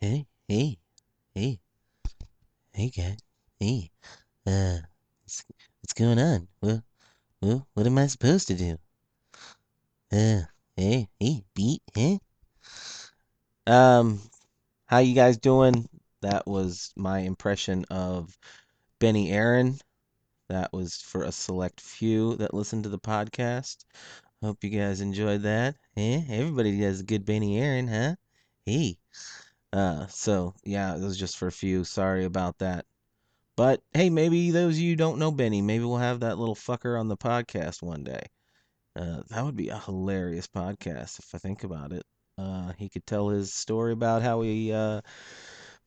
Hey, hey, hey, hey, guys. Hey, uh, what's, what's going on? Well, well, what am I supposed to do? Uh, hey, hey, beat, eh? Um, how you guys doing? That was my impression of Benny Aaron. That was for a select few that listened to the podcast. Hope you guys enjoyed that. Eh? Everybody does a good Benny Aaron, huh? Hey. Uh, so yeah, it was just for a few. Sorry about that. But hey, maybe those of you don't know Benny, maybe we'll have that little fucker on the podcast one day. Uh, that would be a hilarious podcast if I think about it. Uh, he could tell his story about how he uh,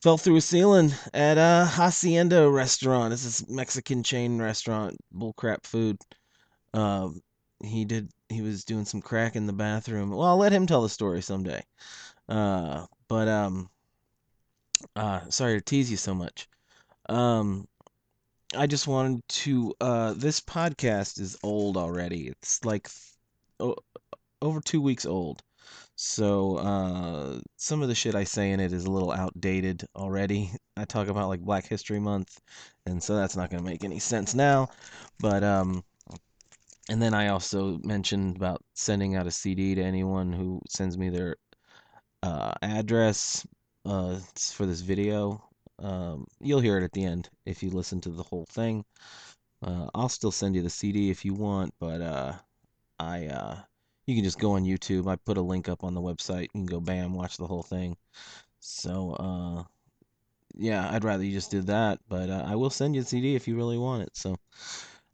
fell through a ceiling at a Hacienda restaurant. It's this Mexican chain restaurant, bullcrap food. Um, he did. He was doing some crack in the bathroom. Well, I'll let him tell the story someday. Uh, but um, uh, sorry to tease you so much. Um, I just wanted to. Uh, this podcast is old already. It's like o- over two weeks old. So uh, some of the shit I say in it is a little outdated already. I talk about like Black History Month, and so that's not gonna make any sense now. But um, and then I also mentioned about sending out a CD to anyone who sends me their uh, address uh, for this video. Um, you'll hear it at the end if you listen to the whole thing. Uh, I'll still send you the CD if you want, but uh, I uh, you can just go on YouTube. I put a link up on the website. You can go bam, watch the whole thing. So uh, yeah, I'd rather you just did that, but uh, I will send you the CD if you really want it. So.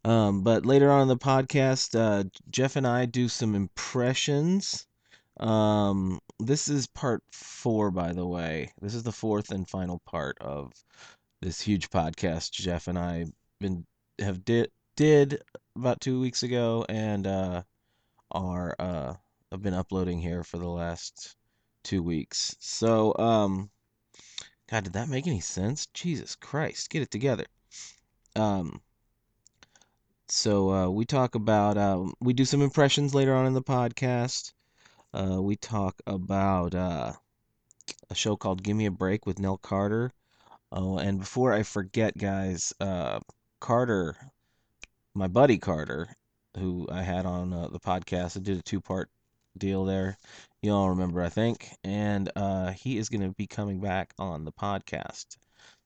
Um, but later on in the podcast, uh, Jeff and I do some impressions. Um, this is part four, by the way. This is the fourth and final part of this huge podcast Jeff and I been have did did about two weeks ago, and uh, are uh, have been uploading here for the last two weeks. So, um, God, did that make any sense? Jesus Christ, get it together. Um, so uh, we talk about um, we do some impressions later on in the podcast. Uh, we talk about uh, a show called "Give Me a Break" with Nell Carter. Oh, and before I forget, guys, uh, Carter, my buddy Carter, who I had on uh, the podcast, I did a two-part deal there. You all remember, I think, and uh, he is going to be coming back on the podcast.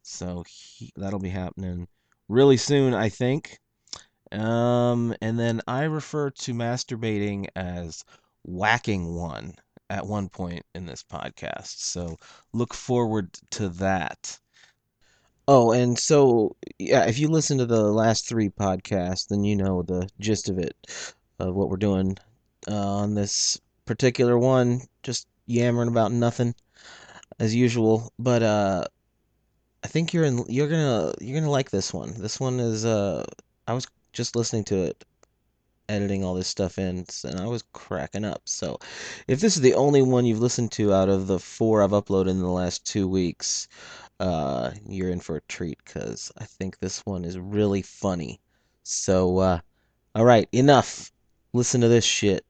So he, that'll be happening really soon, I think. Um, and then I refer to masturbating as whacking one at one point in this podcast. So look forward to that. Oh, and so yeah, if you listen to the last three podcasts, then you know the gist of it, of what we're doing uh, on this particular one. Just yammering about nothing as usual. But uh, I think you're in. You're gonna you're gonna like this one. This one is uh, I was just listening to it editing all this stuff in, and I was cracking up. So, if this is the only one you've listened to out of the four I've uploaded in the last two weeks, uh, you're in for a treat because I think this one is really funny. So, uh, all right, enough. Listen to this shit.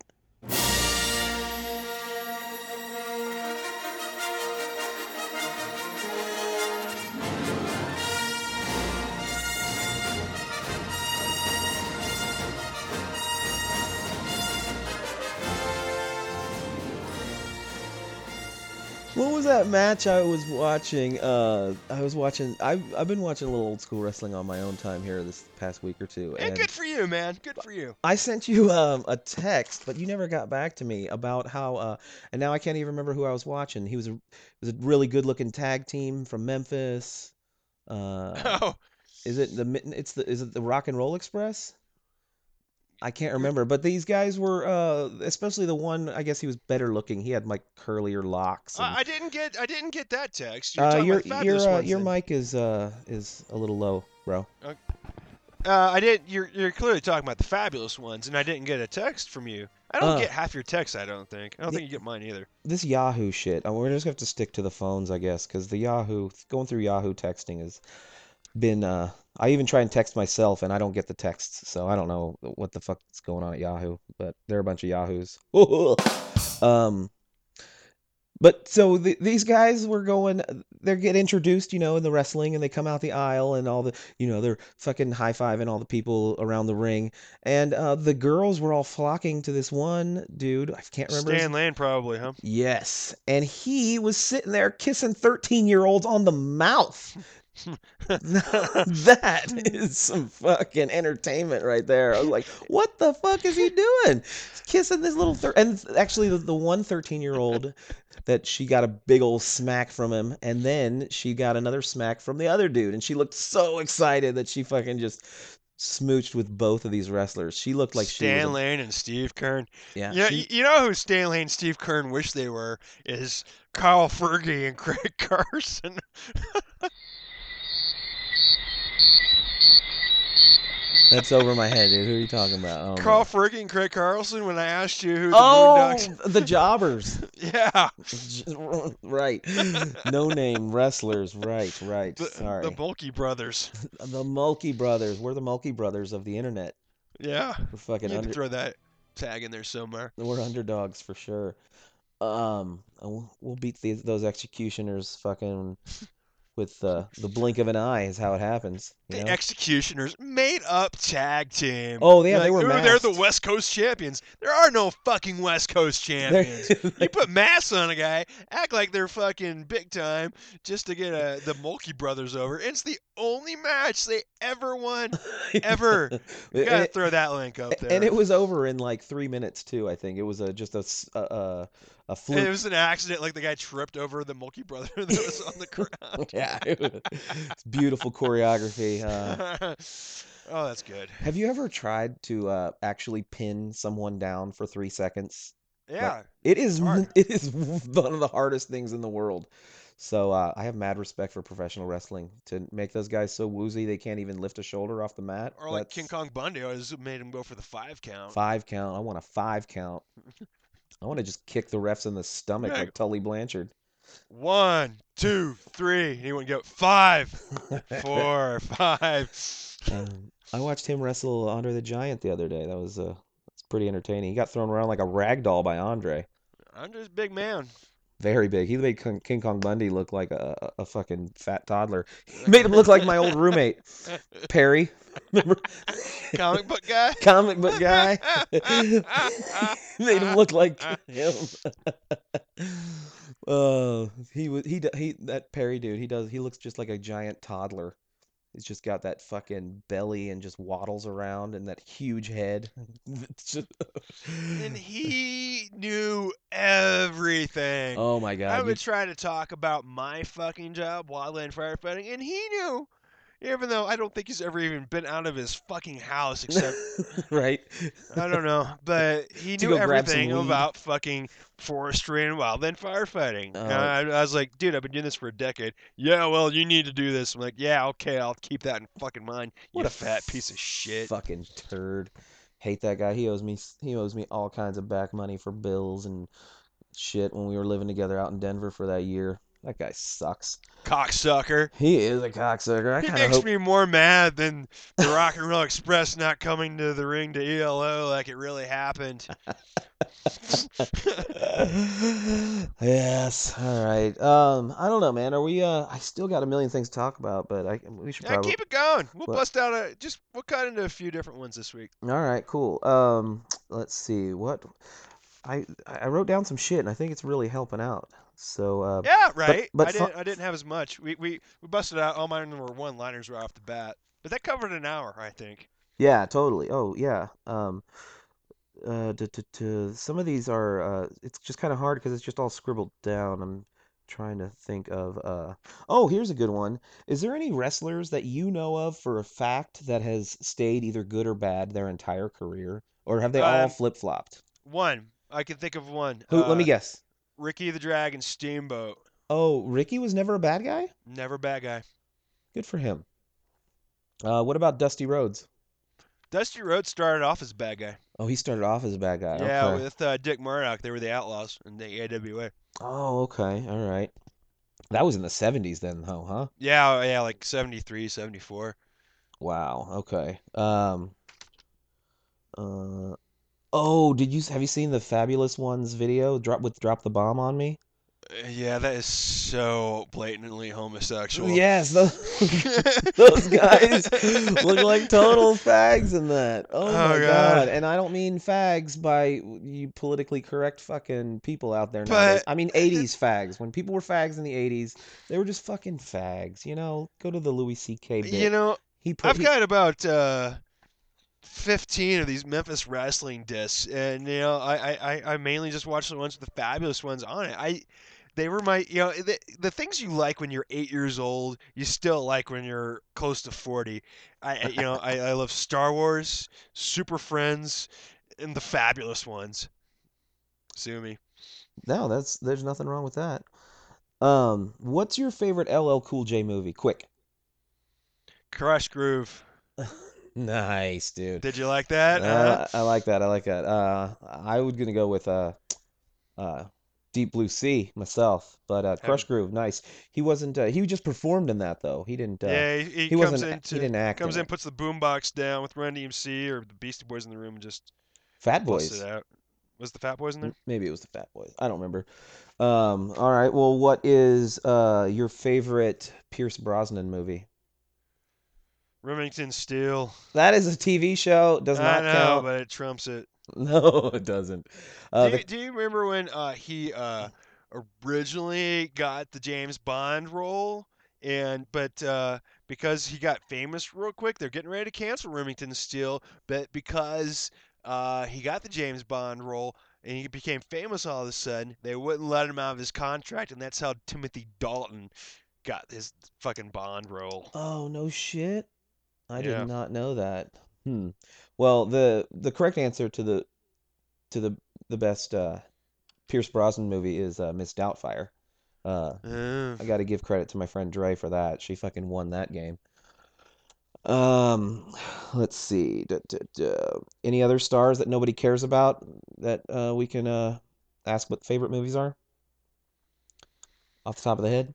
What was that match I was watching? Uh, I was watching. I've I've been watching a little old school wrestling on my own time here this past week or two, And and good for you, man. Good for you. I sent you um, a text, but you never got back to me about how. Uh, and now I can't even remember who I was watching. He was a was a really good looking tag team from Memphis. Uh, Oh, is it the it's the is it the Rock and Roll Express? I can't remember, but these guys were uh, especially the one. I guess he was better looking. He had like curlier locks and I, I didn't get I didn't get that text. You're uh, your the your uh, your mic is uh is a little low, bro. Uh, I didn't. You're you're clearly talking about the fabulous ones, and I didn't get a text from you. I don't Uh, get half your texts. I don't think. I don't y- think you get mine either. this Yahoo shit. uh, We're just gonna have to stick to the phones, I guess, because the Yahoo going through Yahoo texting has been. Uh, I even try and text myself, and I don't get the texts, so I don't know what the fuck is going on at Yahoo. But they're a bunch of Yahoos. um, But so th these guys were going, they get introduced, you know, in the wrestling, and they come out the aisle, and all the, you know, they're fucking high fiving all the people around the ring, and uh, the girls were all flocking to this one dude. I can't remember. his- Stan Lane, probably, huh? Yes, and he was sitting there kissing thirteen-year-olds on the mouth. that is some fucking entertainment right there. I was like, what the fuck is he doing? He's kissing this little thir- and actually the, the one 13 year old that she got a big old smack from him and then she got another smack from the other dude and she looked so excited that she fucking just smooched with both of these wrestlers. She looked like she was Stan a- Lane and Steve Keirn. yeah, You know, she- you know who Stan Lane and Steve Keirn wish they were is Kyle Fergie and Craig Carson. That's over my head, dude. Who are you talking about? Oh, Carl. Fergie and Craig Carlson when I asked you who the Oh, Boondocks. the jobbers. Yeah. right. No name wrestlers. Right, right. The, Sorry. the Bulky brothers. The Mulkey brothers. We're the Mulkey brothers of the internet. Yeah. We're fucking You can under, throw that tag in there somewhere. we're underdogs for sure. Um, we'll, we'll beat these those executioners fucking with uh, the blink of an eye is how it happens. You The know? Executioners made up tag team. Oh, yeah, they were. They're the. West Coast champions. There are no fucking West Coast champions. you put masks on a guy, act like they're fucking big time, just to get uh the Mulkey brothers over. It's the only match they ever won, ever. You gotta it- throw that link up there. and it was over in like three minutes too. I think it was a just a a, a, a fluke. it was an accident, like the guy tripped over the Mulkey brother that was on the ground. yeah, it was, it's beautiful choreography. Uh, oh, that's good. have you ever tried to uh, actually pin someone down for three seconds? Yeah. It is hard. it is one of the hardest things in the world. So uh, I have mad respect for professional wrestling to make those guys so woozy they can't even lift a shoulder off the mat. Or like That's King Kong Bundy, I made him go for the five count. five count. I want a five count. I want to just kick the refs in the stomach Yeah. like Tully Blanchard. One, two, three. And he wouldn't go five, four, five. Um, I watched him wrestle Andre the Giant the other day. That was uh, it's pretty entertaining. He got thrown around like a rag doll by Andre. I'm a big man. Very big. He made King King Kong Bundy look like a, a a fucking fat toddler. He made him look like my old roommate Perry. Remember? Comic book guy. Comic book guy. made him look like him. Oh, he was he he that Perry dude. He does. He looks just like a giant toddler. He's just got that fucking belly and just waddles around and that huge head. And he knew everything. oh my god. I would try to talk about my fucking job, wildland firefighting, and he knew. Even though I don't think he's ever even been out of his fucking house, except right? I don't know, but he knew go grab some everything about fucking forestry and wildland firefighting. Uh, and Oh. I, I was like, dude, I've been doing this for a decade. Yeah, well, you need to do this. I'm like, yeah, okay, I'll keep that in fucking mind. You What a fat piece of shit. Fucking turd. Hate that guy. He owes me he owes me all kinds of back money for bills and shit when we were living together out in Denver for that year. That guy sucks. Cocksucker. He is a cocksucker. I He makes hope me more mad than the Rock and Roll Express not coming to the ring to ELO like it really happened. yes. All right. Um, I don't know, man. Are we? Uh, I still got a million things to talk about, but I we should Yeah, probably. keep it going. We'll What? bust out a just. We'll cut into a few different ones this week. All right. Cool. Um, let's see. What I I wrote down some shit, and I think it's really helping out. So uh, Yeah, right. but I fu- didn't. I didn't have as much. We we we busted out. All my number one liners right off the bat, but that covered an hour, I think. Yeah, totally. Oh, yeah. Um, uh, to, to, to, some of these are, uh, it's just kind of hard because it's just all scribbled down. I'm trying to think of, uh, oh, here's a good one. Is there any wrestlers that you know of for a fact that has stayed either good or bad their entire career? Or have they all Um, flip-flopped? One. I can think of one. Who, let me Uh, guess. Ricky the Dragon Steamboat. Oh, Ricky was never a bad guy? Never bad guy. Good for him. Uh, what about Dusty Rhodes? Dusty Rhodes started off as a bad guy. Oh, he started off as a bad guy. Yeah, Okay. with uh, Dick Murdoch, they were the Outlaws in the AWA. Oh, okay. All right. That was in the 70s then, though, huh? Yeah, yeah, like 73, 74. Wow. Okay. Um. Uh. Oh, did you have you seen the Fabulous Ones video? Drop with drop the bomb on me. Yeah, that is so blatantly homosexual. Yes, those, those guys look like total fags in that. Oh, Oh, my God. god! And I don't mean fags by you politically correct fucking people out there But- I mean '80s fags. When people were fags in the '80s, they were just fucking fags. You know, go to the Louis C.K. bit. You know, he put. I've he- got about uh, 15 of these Memphis wrestling discs, and you know, I, I, I- mainly just watch the ones with the fabulous ones on it. I, they were my, you know, the, the things you like when you're eight years old, you still like when you're close to 40. I, I- you know, I, I love Star Wars, Super Friends, and the fabulous ones. Sue me. No, that's there's nothing wrong with that. Um, what's your favorite LL Cool J movie? Quick. Krush Groove. Nice, dude. Did you like that? Uh, huh? I like that. I like that. Uh, I was gonna go with uh, uh, Deep Blue Sea myself, but uh, Krush Groove, nice. He wasn't. Uh, he just performed in that though. He didn't. Uh, yeah, he, he, he comes wasn't. in. he didn't act. comes in in, puts the boombox down with Run DMC or the Beastie Boys in the room, and just Fat Boys. it out. Was the Fat Boys in there? Maybe it was the Fat Boys. I don't remember. Um, all right. Well, what is uh your favorite Pierce Brosnan movie? Remington Steele. That is a TV show. Does not I know, count. but it trumps it. No, it doesn't. Uh, do, the- you, do you remember when uh, he uh, originally got the James Bond role? And but uh, because he got famous real quick, they're getting ready to cancel Remington Steele. But because uh, he got the James Bond role and he became famous all of a sudden, they wouldn't let him out of his contract, and that's how Timothy Dalton got his fucking Bond role. Oh, no shit. I Yeah. did not know that. Hmm. Well, the the correct answer to the to the the best uh Pierce Brosnan movie is uh, Miss Doubtfire. Uh Uh, I got to give credit to my friend Dre for that. She fucking won that game. Um, let's see. Duh, duh, duh. Any other stars that nobody cares about that uh we can uh ask what favorite movies are? Off the top of the head?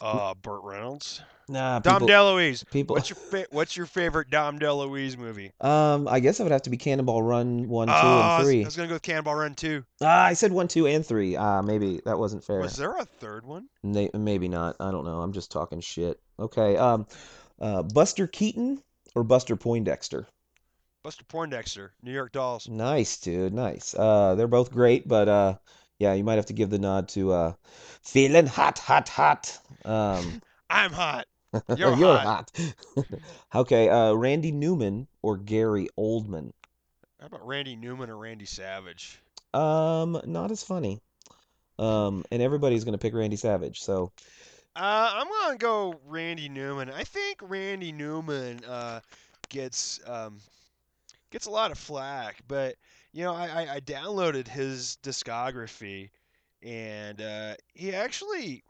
uh, Burt Reynolds. Nah, Dom people DeLuise. people What's your fa- What's your favorite Dom DeLuise movie? Um, I guess it would have to be Cannonball Run one, two, Oh, and three. I was gonna go with Cannonball Run two. Ah, I said one, two, and three. Ah, maybe that wasn't fair. Was there a third one? May- Maybe not. I don't know. I'm just talking shit. Okay. Um, uh, Buster Keaton or Buster Poindexter? Buster Poindexter, New York Dolls. Nice, dude. Nice. Uh, they're both great, but uh, yeah, you might have to give the nod to uh, feeling hot, hot, hot. Um, I'm hot. You're you're hot. hot. Okay. Uh, Randy Newman or Gary Oldman? How about Randy Newman or Randy Savage? Um, not as funny. Um, and everybody's gonna pick Randy Savage, so Uh, I'm gonna go Randy Newman. I think Randy Newman uh, gets um, gets a lot of flack, but you know, I, I, I downloaded his discography, and uh, he actually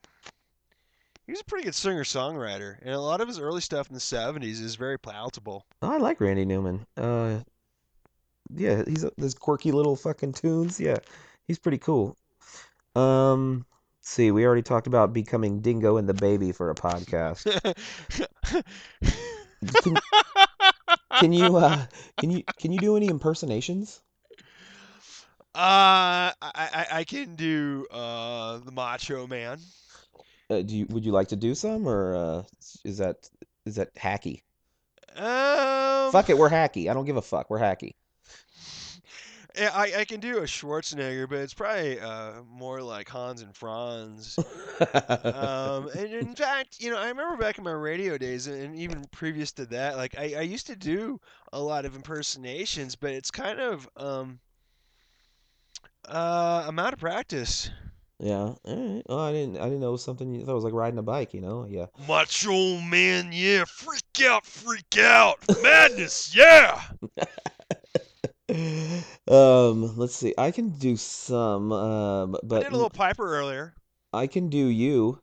he's a pretty good singer songwriter, and a lot of his early stuff in the '70s is very palatable. I like Randy Newman. Uh, yeah, he's those quirky little fucking tunes. Yeah, he's pretty cool. Um, let's see, we already talked about becoming Dingo and the Baby for a podcast. Can, can you uh, can you can you do any impersonations? Uh, I, I, I can do uh, the Macho Man. Uh, do you would you like to do some, or uh, is that is that hacky? Um, Fuck it, we're hacky. I don't give a fuck. We're hacky. Yeah, I, I can do a Schwarzenegger, but it's probably uh, more like Hans and Franz. um, and in fact, you know, I remember back in my radio days, and even previous to that, like I, I used to do a lot of impersonations, but it's kind of um, uh, amount of practice. Yeah. All right. Well, I didn't I didn't know it was something. I thought it was like riding a bike. You know. Yeah. Macho man, yeah, freak out, freak out, madness, yeah. Um, let's see. I can do some, um, I but did a little Piper earlier. I can do you.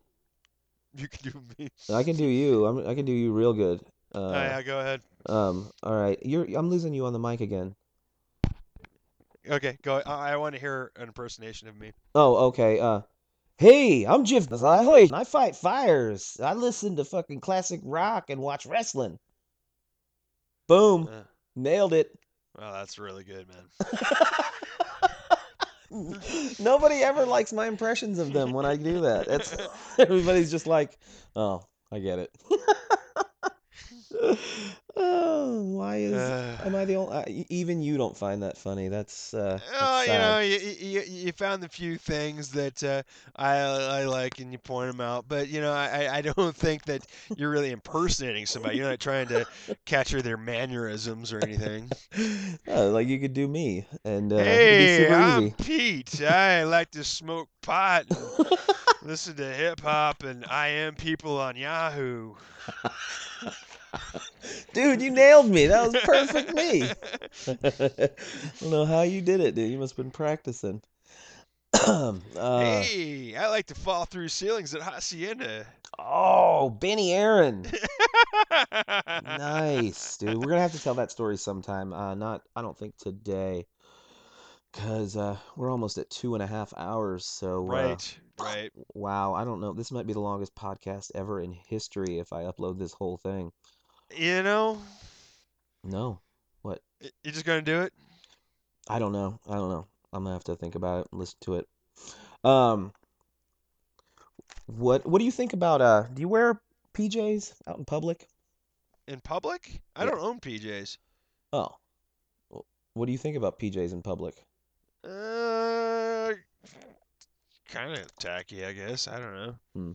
You can do me. I can do you. I'm, I can do you real good. Oh, Uh, yeah, go ahead. um, all right. You're I'm losing you on the mic again. Okay, go. I, I want to hear an impersonation of me. Oh, okay. Uh, hey, I'm Jif Ahoy. I fight fires. I listen to fucking classic rock and watch wrestling. Boom. Uh, Nailed it. well, that's really good, man. Nobody ever likes my impressions of them when I do that. It's everybody's just like, "Oh, I get it." oh, Uh, am I the only? Uh, even you don't find that funny. That's uh, Oh, that's you know, you, you, you found the few things that uh, I I like and you point them out, but you know, I, I don't think that you're really impersonating somebody. You're not trying to capture their mannerisms or anything. Uh, like you could do me, and uh, Hey, I'm easy. Pete. I like to smoke pot and listen to hip hop, and I am people on Yahoo. Dude, you nailed me. That was perfect me. I don't know how you did it, dude. You must have been practicing. uh, Hey, I like to fall through ceilings at Hacienda. oh, Benny Aaron. Nice, dude. We're gonna have to tell that story sometime. Uh, not, I don't think today, because uh, we're almost at two and a half hours. So, uh, Right, right. wow, I don't know. This might be the longest podcast ever in history if I upload this whole thing. You know, No, what? you just gonna do it? I don't know. I don't know. I'm gonna have to think about it listen to it. Um, what what do you think about uh do you wear PJs out in public? In public? I Yeah. don't own PJs. Oh. What do you think about PJs in public? Uh, kind of tacky, I guess. I don't know. Hmm.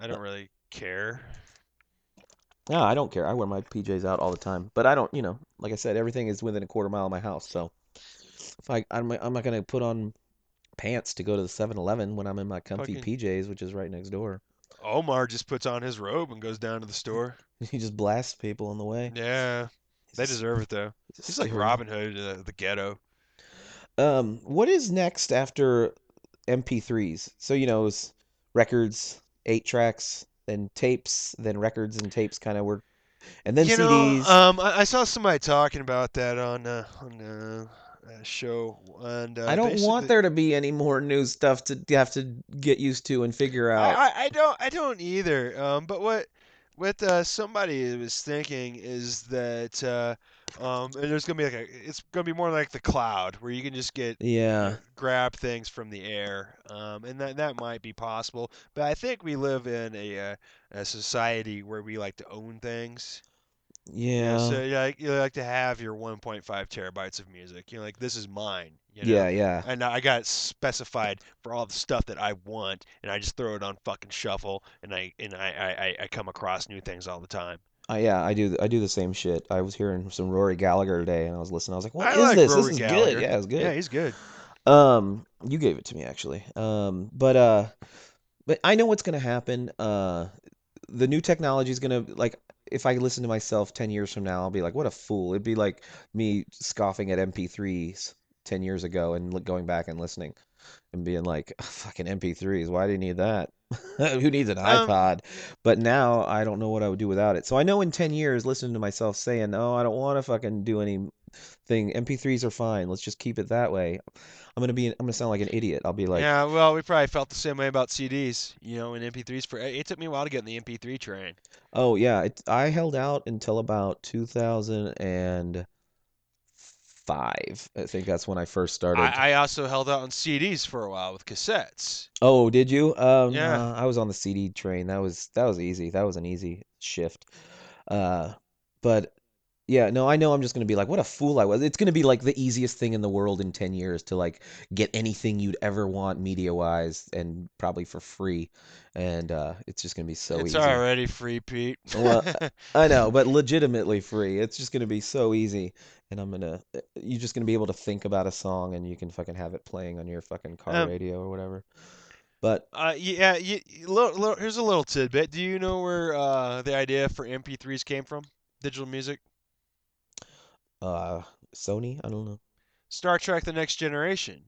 I don't really care. No, I don't care. I wear my PJs out all the time. But I don't, you know, like I said, everything is within a quarter mile of my house. So if I I'm I'm not gonna put on pants to go to the 7-Eleven when I'm in my comfy Fucking- PJs, which is right next door. Omar just puts on his robe and goes down to the store. He just blasts people on the way. Yeah, they deserve it though. he's He's like Robin Hood of the ghetto. Um, what is next after MP3s? So, you know, it's records, eight tracks, then tapes, then records and tapes kind of work, and then you CDs. know, um, I, I saw somebody talking about that on uh, on uh, a show, and uh, I don't want there to be any more new stuff to have to get used to and figure out. I, I, I don't I don't either. Um, but what what uh, somebody was thinking is that uh, um, and there's gonna be like a it's gonna be more like the cloud where you can just get Yeah, grab things from the air, um, and that that might be possible. But I think we live in a uh, a society where we like to own things. You know, yeah, so you like, you like to have your 1.5 terabytes of music. You're like, this is mine. You know? yeah, yeah. And I got it specified for all the stuff that I want, and I just throw it on fucking shuffle, and I and I, I- I come across new things all the time. I, yeah, I do. I do the same shit. I was hearing some Rory Gallagher today, and I was listening. I was like, "What I is like this? Rory This is Gallagher. good. Yeah, it's good." Yeah, he's good. Um, you gave it to me actually. Um, but uh, but I know what's gonna happen. Uh, the new technology is gonna like if I listen to myself 10 years from now, I'll be like, what a fool. It'd be like me scoffing at MP3s 10 years ago and going back and listening and being like, fucking MP3s, why do you need that? Who needs an Um, iPod? But now I don't know what I would do without it. So I know in 10 years, listening to myself saying, oh, I don't want to fucking do anything. MP3s are fine. Let's just keep it that way. I'm gonna be, I'm gonna sound like an idiot. I'll be like, yeah, well, we probably felt the same way about CDs, you know, and MP3s. For it took me a while to get in the MP3 train. Oh yeah, it, I held out until about 2005. I think that's when I first started. I, I also held out on CDs for a while with cassettes. Oh, did you? Um, Yeah. nah, I was on the CD train. That was that was easy. That was an easy shift. Uh, but yeah, no, I know I'm just gonna be like, what a fool I was. It's gonna be like the easiest thing in the world in 10 years to like get anything you'd ever want media wise and probably for free. And uh, it's just gonna be so it's easy. already free, Pete. Well, I know, but legitimately free. It's just gonna be so easy, and I'm gonna uh, you're just gonna be able to think about a song, and you can fucking have it playing on your fucking car Um, radio or whatever. But Uh, yeah, you, little, little, here's a little tidbit. Do you know where uh, the idea for MP3s came from? Digital music? uh, Sony, I don't know. Star Trek: The Next Generation.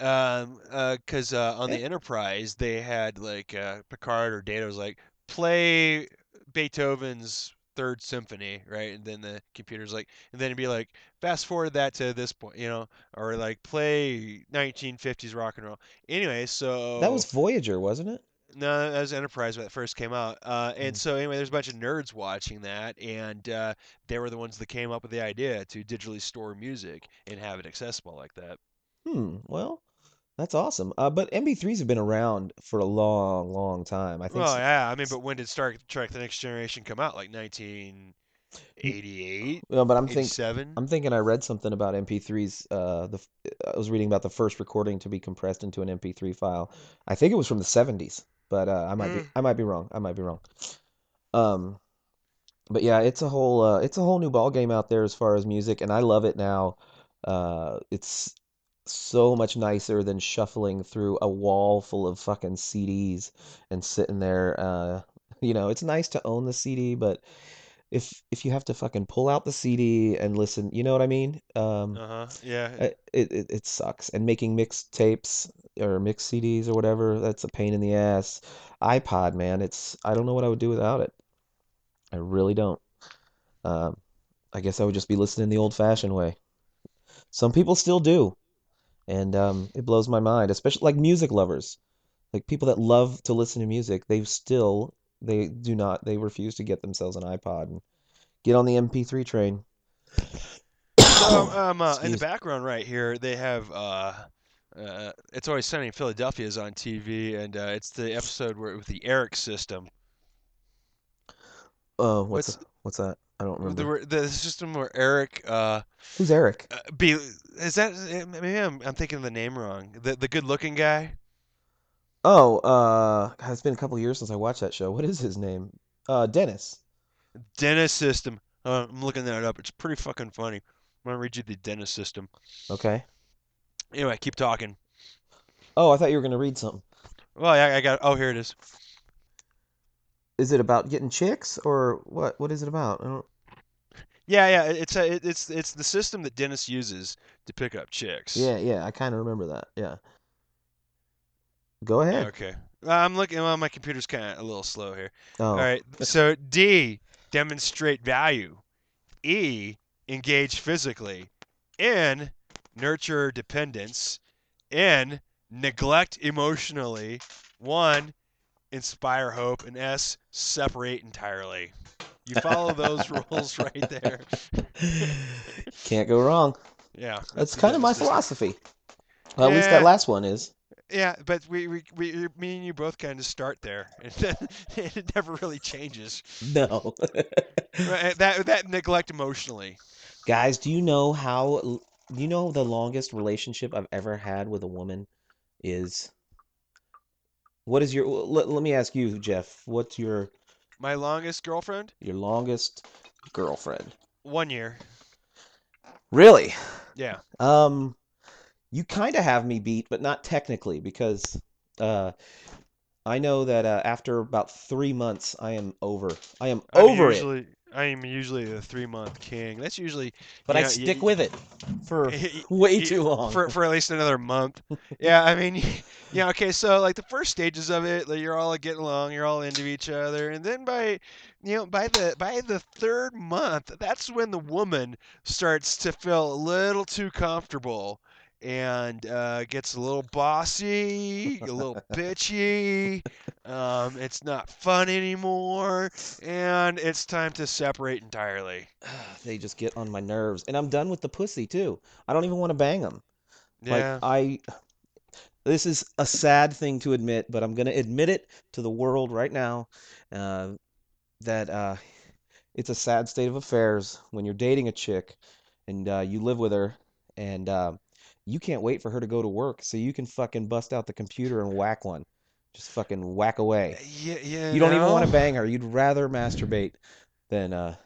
Um, uh 'cause uh, on the Eh. Enterprise they had like uh, Picard or Data was like play Beethoven's Third Symphony, right? And then the computer's like, and then it'd be like fast forward that to this point, you know, or like play 1950s rock and roll. Anyway, so That was Voyager, wasn't it? No, that was Enterprise when it first came out. Uh, and Mm. so anyway, there's a bunch of nerds watching that, and uh, they were the ones that came up with the idea to digitally store music and have it accessible like that. Hmm. Well, That's awesome. Uh, but MP3s have been around for a long, long time. I think. Well, yeah. I mean, but when did Star Trek: The Next Generation come out? Like 1988, Well, but I'm think 87? I'm thinking I read something about MP3s. Uh, the f- I was reading about the first recording to be compressed into an MP3 file. I think it was from the 70s, but uh, I might be Mm. I might be wrong. I might be wrong. Um, but yeah, it's a whole uh, it's a whole new ball game out there as far as music, and I love it now. Uh, it's so much nicer than shuffling through a wall full of fucking CDs and sitting there. Uh, you know, it's nice to own the CD, but if if you have to fucking pull out the CD and listen, you know what I mean? Um, Uh-huh. Yeah. it, it it sucks. And making mixed tapes or mixed CDs or whatever, that's a pain in the ass. iPod, man, it's I don't know what I would do without it. I really don't. Um, I guess I would just be listening the old-fashioned way. Some people still do, and um, it blows my mind, especially like music lovers, like people that love to listen to music. They still they do not they refuse to get themselves an iPod and get on the MP3 train. So, um, uh, in the background right here, they have uh, uh, "It's Always Sunny in Philadelphia" is on TV, and uh, it's the episode where with the Eric system. Oh, what's What's- what's that? I don't The, remember. the system where Eric uh, Who's Eric? uh, be is that maybe I'm, I'm thinking of the name wrong. The the good looking guy. Oh, uh, it's been a couple years since I watched that show. What is his name? Uh, Dennis. Dennis system. Uh, I'm looking that up. It's pretty fucking funny. I'm gonna read you the Dennis system. Okay. Anyway, keep talking. Oh, I thought you were gonna read something. Well, yeah, I got. Oh, here it is. Is it about getting chicks or what? What is it about? I don't... Yeah, yeah. It's a, it's it's the system that Dennis uses to pick up chicks. Yeah, yeah, I kind of remember that. Yeah. Go ahead. Okay. I'm looking. Well, my computer's kind of a little slow here. Oh, All right. So D, demonstrate value. E, engage physically. N, nurture dependence. N, neglect emotionally. One, inspire hope. And S, separate entirely. You follow those rules right there. Can't go wrong. Yeah. That's kind of my system. philosophy. Well, at least that last one is. Yeah, but we, we, we me and you both kind of start there, and then it never really changes. No. That that neglect emotionally. Guys, do you know how do you know the longest relationship I've ever had with a woman is? What is your let, let me ask you, Jeff, what's your My longest girlfriend, your longest girlfriend? one year. Really? Yeah. Um, you kind of have me beat, but not technically because uh I know that uh, after about three months, I am over. I am I'm over it, usually, I am usually the three month king. That's usually but I know, stick you- with it for y- way y- too long. for for at least another month. Yeah, I mean, yeah, okay. So like the first stages of it, like you're all getting along, you're all into each other, and then by you know by the by the third month, that's when the woman starts to feel a little too comfortable. And uh, gets a little bossy, a little bitchy. Um, it's not fun anymore, and it's time to separate entirely. They just get on my nerves, and I'm done with the pussy too. I don't even want to bang them. Yeah. Like I, this is a sad thing to admit, but I'm gonna admit it to the world right now, uh, that uh, it's a sad state of affairs when you're dating a chick and uh, you live with her, and uh, you can't wait for her to go to work so you can fucking bust out the computer and whack one, just fucking whack away. yeah, yeah. You don't even want to bang her. You'd rather masturbate than uh,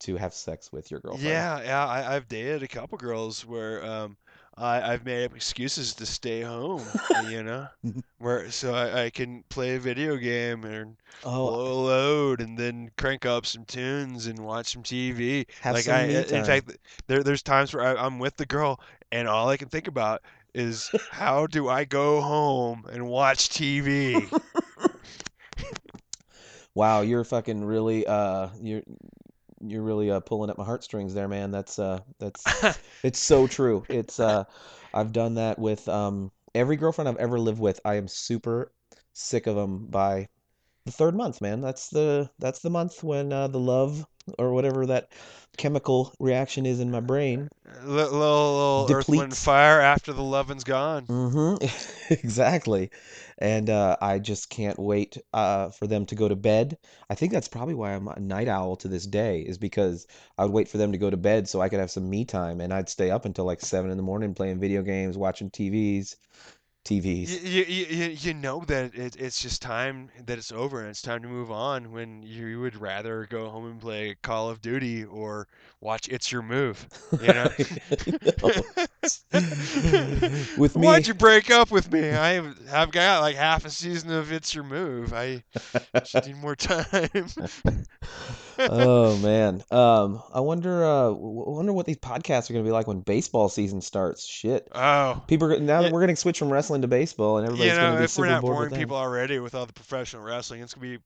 to have sex with your girlfriend. Yeah, yeah. I, I've dated a couple girls where um, I, I've made up excuses to stay home, you know, where so I, I can play a video game and Oh, blow a load and then crank up some tunes and watch some TV. have like some I, in fact, there there's times where I, I'm with the girl and all I can think about is how do I go home and watch TV? Wow, you're fucking really uh you're you're really uh pulling at my heartstrings there, man. That's uh that's it's so true. It's uh I've done that with um every girlfriend I've ever lived with. I am super sick of them by the third month, man. That's the that's the month when uh the love or whatever that chemical reaction is in my brain. L- little little Earth, Wind, Fire after the lovin's gone. Mm-hmm. Exactly. And uh, I just can't wait uh, for them to go to bed. I think that's probably why I'm a night owl to this day, is because I would wait for them to go to bed so I could have some me time, and I'd stay up until like seven in the morning playing video games, watching TVs, TVs. You, you, you, know that it, it's just time that it's over and it's time to move on when you would rather go home and play Call of Duty or watch It's Your Move, you know? With Why'd you break up with me? I have I've got like half a season of It's Your Move. I just need more time. oh man. Um, I wonder. Uh, wonder what these podcasts are gonna be like when baseball season starts. Shit. Oh, People are, now Yeah. we're gonna switch from wrestling to baseball, and you everybody's gonna know, be if we're super not bored boring people already with all the professional wrestling, it's gonna be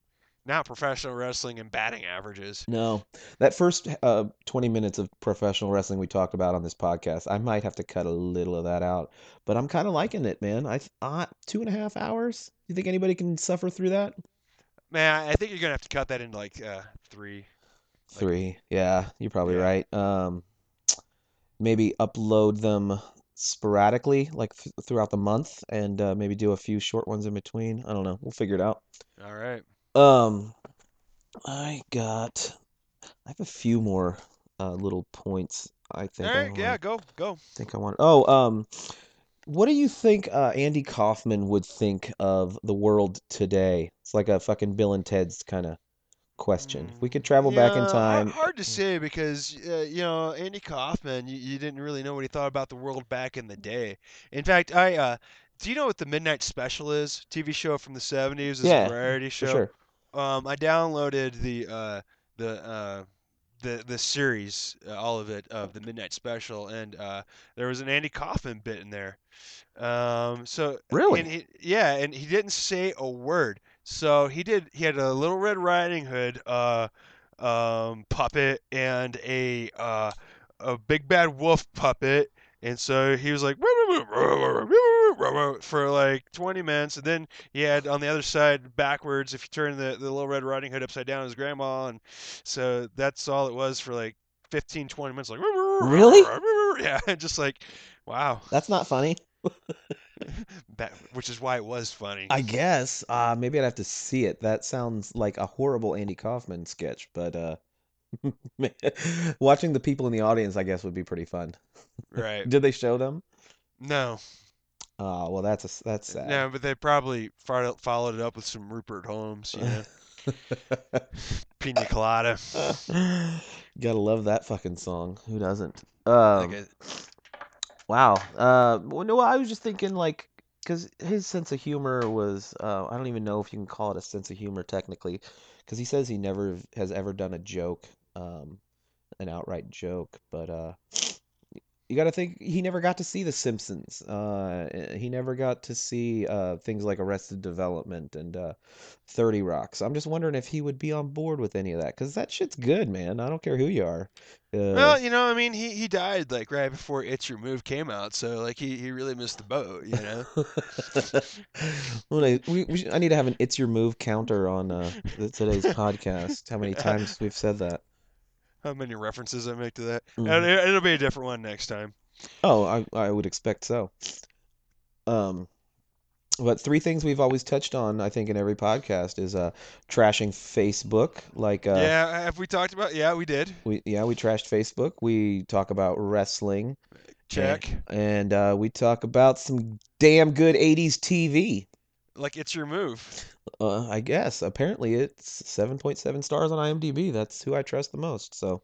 now professional wrestling and batting averages. No, that first uh 20 minutes of professional wrestling we talked about on this podcast, I might have to cut a little of that out, but I'm kind of liking it, man. I uh, two and a half hours. You think anybody can suffer through that? Man, I think you're gonna have to cut that into like uh, three. Three. Yeah, you're probably Yeah. right. Um, maybe upload them sporadically, like th throughout the month, and uh, maybe do a few short ones in between. I don't know. We'll figure it out. All right. Um, I got, I have a few more uh, little points. I think All I right. Yeah. want. Go. Go. Think I want. Oh, um, what do you think uh, Andy Kaufman would think of the world today? It's like a fucking Bill and Ted's kind of question. If we could travel back in time, Hard, to say because uh, you know Andy Kaufman. You, you didn't really know what he thought about the world back in the day. In fact, I uh, do you know what the Midnight Special is? TV show from the '70s. It's Yeah, a variety show. sure. Um, I downloaded the uh, the uh, the the series, uh, all of it, of the Midnight Special, and uh, there was an Andy Kaufman bit in there. Um, so Really? and he, yeah, and he didn't say a word. So he did. He had a Little Red Riding Hood uh, um, puppet and a uh, a big bad wolf puppet. And so he was like for like 20 minutes, and then he had on the other side backwards. If you turn the, the little red riding hood upside down, his grandma, and so that's all it was for like 15, 20 minutes. Like Really? Yeah, just like wow, That's not funny. that which is why it was funny. I guess. Uh, maybe I'd have to see it. That sounds like a horrible Andy Kaufman sketch, but uh, watching the people in the audience, I guess, would be pretty fun. Right? Did they show them? No, Oh, well, that's a, that's sad. no, but they probably followed it up with some Rupert Holmes, you know, Pina Colada. Gotta love that fucking song. Who doesn't? Like Um, wow. Uh, well, no, I was just thinking like, because his sense of humor was, uh, I don't even know if you can call it a sense of humor technically, because he says he never has ever done a joke, um, an outright joke, but uh, you got to think he never got to see The Simpsons. Uh, he never got to see uh, things like Arrested Development and uh, 30 Rocks. I'm just wondering if he would be on board with any of that, because that shit's good, man. I don't care who you are. Uh, Well, you know, I mean, he, he died like right before It's Your Move came out, so like he, he really missed the boat, you know. Well, I, we, we should, I need to have an "It's Your Move" counter on uh, today's podcast. How many times we've said that? How many references I make to that? Mhm. And it- it'll be a different one next time. Oh, I I would expect so. Um, but three things we've always touched on, I think, in every podcast is uh trashing Facebook. Like uh, yeah, have we talked about? Yeah, we did. we yeah we trashed Facebook. We talk about wrestling. Check. And uh, we talk about some damn good 80s TV. Like It's Your Move. Uh, I guess. Apparently it's 7.7 stars on IMDb. That's who I trust the most. So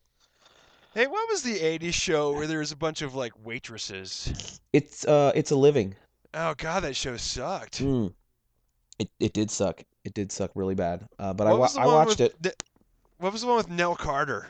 Hey, what was the '80s show where there was a bunch of like waitresses? it's uh it's a living. Oh God, that show sucked. Mm. It it did suck. It did suck really bad. Uh, but I wa I watched it. Ne- what was the one with Nell Carter?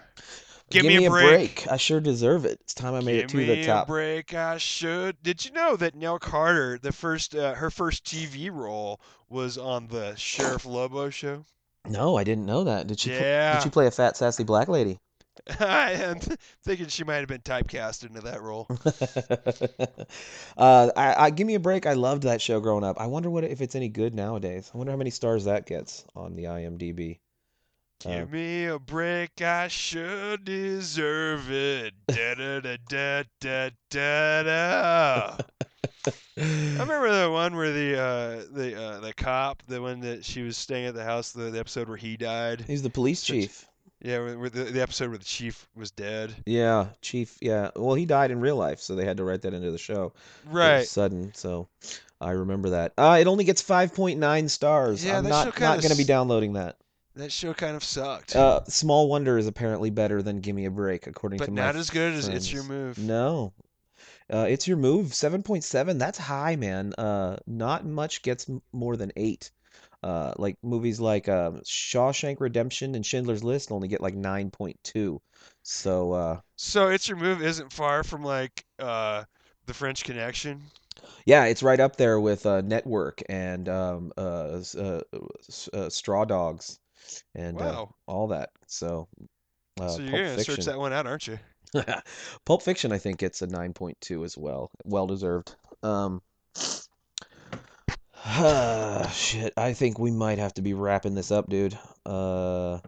Give, Give me a break. I sure deserve it. It's time I made it Give to me the a top. break, I should. Did you know that Nell Carter, the first, uh, her first TV role was on the Sheriff Lobo show? No, I didn't know that. Did she pl- Yeah. did she play a fat sassy black lady? I am thinking she might have been typecast into that role. uh, I, I give me a break. I loved that show growing up. I wonder what if it's any good nowadays. I wonder how many stars that gets on the IMDb. Give Um, me a break, I should deserve it. Da da da da da da da. I remember the one where the uh, the uh, the cop, the one that she was staying at the house, the, the episode where he died. He's the police chief. Yeah, where, the, the episode where the chief was dead. Yeah, chief. Yeah. Well, he died in real life, so they had to write that into the show. Right. sudden, so I remember that. Uh, it only gets 5.9 stars. Yeah, I'm not not going to be downloading that. That show kind of sucked. Uh, Small Wonder is apparently better than Gimme a Break, according but to my But not as good as It's Your. Move. No. Uh, it's your move, 7.7. That's high, man. Uh, not much gets m- more than 8. Uh, like movies like um, Shawshank Redemption and Schindler's List only get like 9.2. So, uh, So It's Your Move isn't far from like uh, the French Connection. yeah, it's right up there with uh, Network and um, uh, uh, uh, Straw Dogs and uh, all that. So, uh, so you're Pulp gonna Fiction. search that one out, aren't you? Pulp Fiction, I think, gets a 9.2 as well. Well deserved. Um, shit, I think we might have to be wrapping this up, dude. Uh,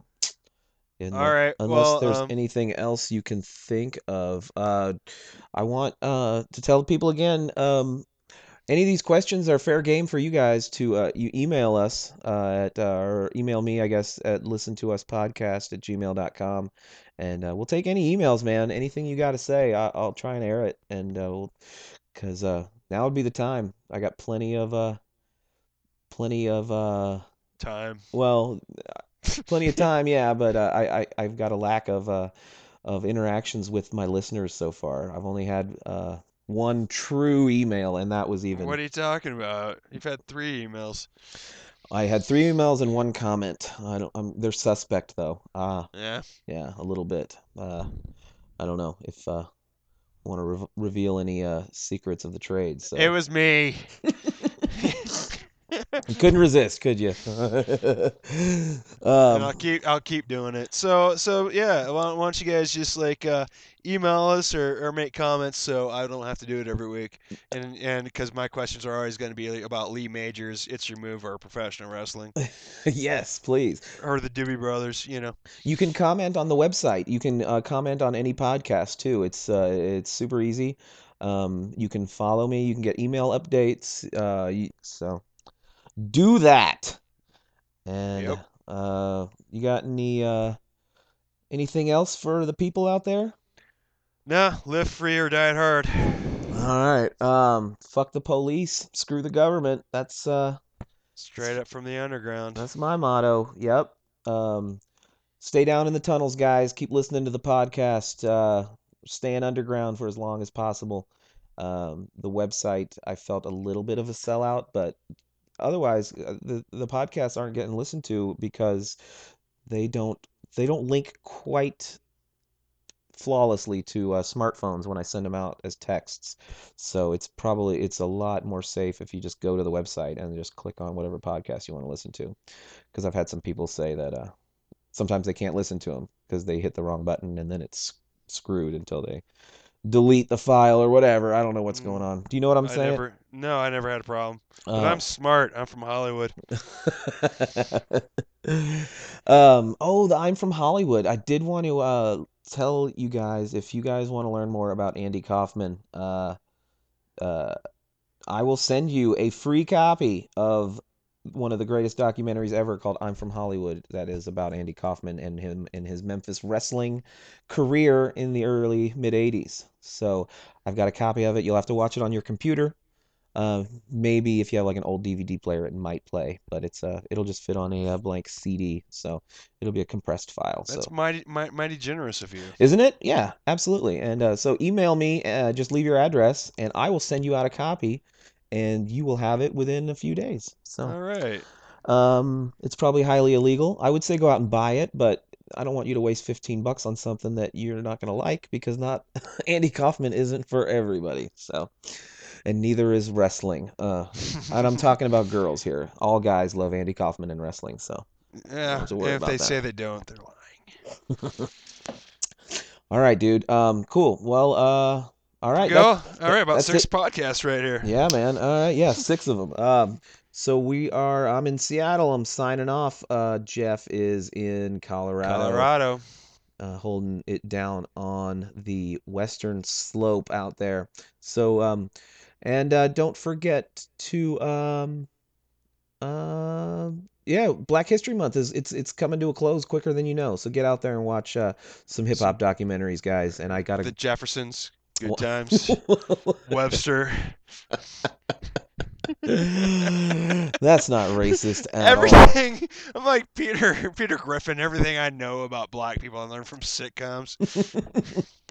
in All right. unless well, there's um, anything else you can think of. Uh, I want uh to tell people again, um, any of these questions are fair game for you guys to uh, you email us uh, at uh, or email me, I guess, at listen to us podcast at gmail.com. And uh, we'll take any emails, man. Anything you got to say, I, I'll try and air it. And uh, we'll, uh, now would be the time. I got plenty of uh, plenty of uh, time. well, plenty of time, yeah. But uh, I, I I've got a lack of uh, of interactions with my listeners so far. I've only had uh, one true email, and that was even. What are you talking about? You've had three emails. I had three emails and one comment. I don't. I'm, they're suspect though. Ah, Yeah. yeah, a little bit. Uh, I don't know if uh, want to re reveal any uh secrets of the trade. So It was me. you couldn't resist, could you? and I'll um, keep I'll keep doing it. So so yeah, why, why don't you guys just like uh, email us or, or make comments so I don't have to do it every week. And and because my questions are always going to be about Lee Majors, It's Your Move, or professional wrestling, yes, please. or the Doobie Brothers. You know. You can comment on the website. You can uh, comment on any podcast too. It's uh, it's super easy. Um, you can follow me. You can get email updates. Uh, so do that. And Yep. uh, you got any uh, anything else for the people out there? Nah, live free or die hard. All right. Um, fuck the police. Screw the government. That's uh, Straight up from the underground. That's my motto. Yep. Um, stay down in the tunnels, guys. Keep listening to the podcast. Uh, staying underground for as long as possible. Um, the website, I felt a little bit of a sellout, but otherwise, uh, the the podcasts aren't getting listened to because they don't they don't link quite flawlessly to uh, smartphones when I send them out as texts. So it's probably it's a lot more safe if you just go to the website and just click on whatever podcast you want to listen to. Because I've had some people say that uh, sometimes they can't listen to them because they hit the wrong button and then it's screwed until they delete the file or whatever. I don't know what's Mm. going on. Do you know what I'm I saying? never, no, I never had a problem. But Uh, I'm smart. I'm from Hollywood. um, oh, the I'm from Hollywood. I did want to uh, tell you guys if you guys want to learn more about Andy Kaufman, uh, uh, I will send you a free copy of one of the greatest documentaries ever called I'm from Hollywood. That is about Andy Kaufman and him and his Memphis wrestling career in the early mid 80s. So I've got a copy of it. You'll have to watch it on your computer. Uh, maybe if you have like an old DVD player, it might play, but it's uh, it'll just fit on a, uh blank CD, so it'll be a compressed file. That's So mighty, mighty, mighty generous of you. isn't it? Yeah, absolutely. And uh, so email me, uh, just leave your address, and I will send you out a copy, and you will have it within a few days. So All right. um, it's probably highly illegal. I would say go out and buy it, but I don't want you to waste 15 bucks on something that you're not going to like because not Andy Kaufman isn't for everybody. So, and neither is wrestling. Uh, and I'm talking about girls here. All guys love Andy Kaufman and wrestling, so. yeah. have to worry If they that. say they don't, they're lying. All right, dude. Um, cool. Well, uh, all right. Go. that- All right. About six it. podcasts right here. Yeah, man. All right. Yeah, six of them. Um, So we are. I'm in Seattle. I'm signing off. Uh, Jeff is in Colorado, Colorado. Uh, holding it down on the western slope out there. So, um, and uh, don't forget to um, uh, yeah, Black History Month is it's it's coming to a close quicker than you know. So get out there and watch uh, some hip hop documentaries, guys. And I gotta The Jeffersons, good times. Webster. That's not racist at all. Everything. I'm like Peter Peter Griffin. Everything I know about black people I learned from sitcoms.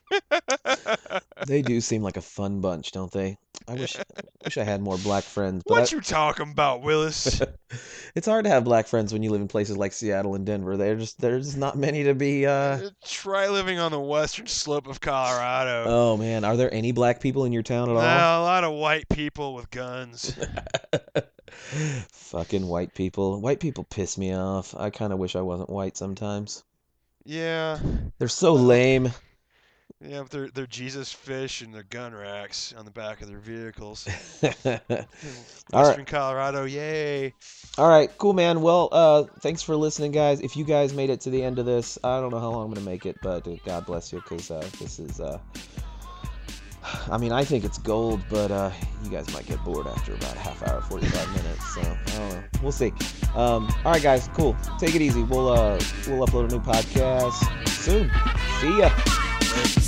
They do seem like a fun bunch, don't they? I wish wish I had more black friends, but what I- you talking about, Willis? it's hard to have black friends when you live in places like Seattle and Denver. They're just there's not many to be. Uh... Try living on the western slope of Colorado. Oh man, are there any black people in your town at all? A lot of white people with guns. Fucking white people. White people piss me off. I kind of wish I wasn't white sometimes. Yeah, They're so lame. Yeah, with their their Jesus fish and their gun racks on the back of their vehicles. All right. Western Colorado, yay! All right, cool, man. Well, uh, thanks for listening, guys. If you guys made it to the end of this, I don't know how long I'm gonna make it, but uh, God bless you, because uh, this is. Uh, I mean, I think it's gold, but uh, you guys might get bored after about a half hour, 45 minutes. So I don't know. We'll see. Um, all right, guys, cool. Take it easy. We'll uh, we'll upload a new podcast soon. See ya.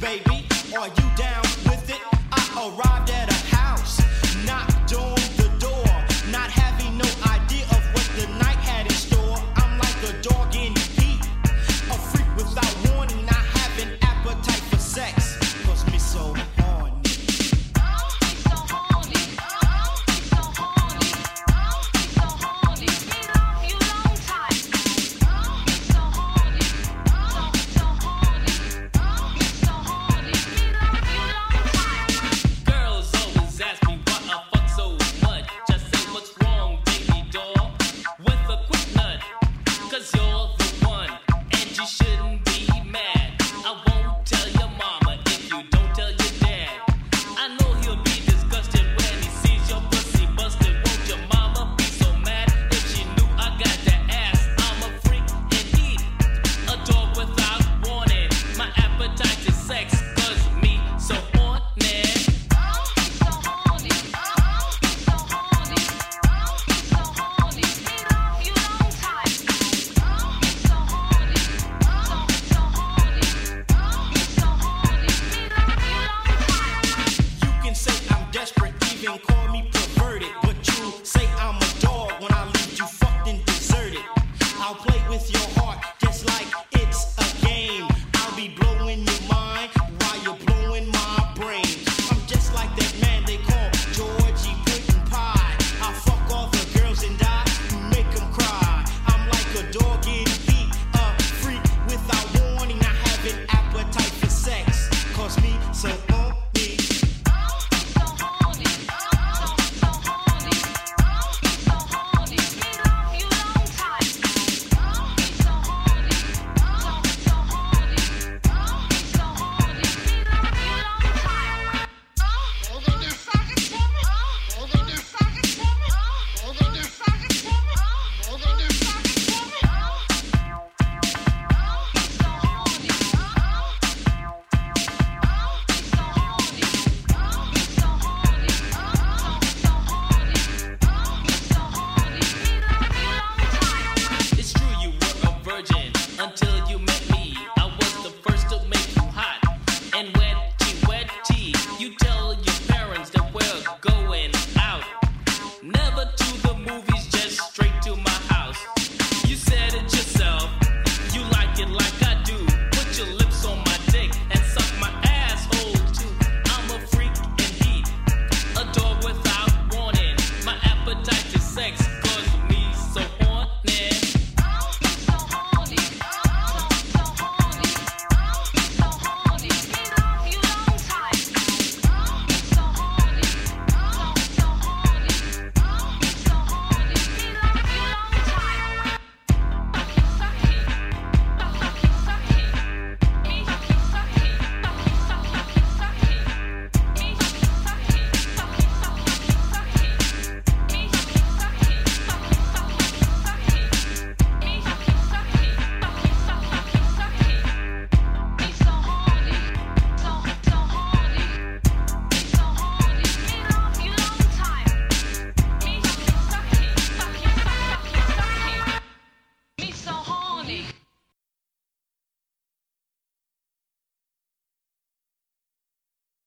baby. Are you down?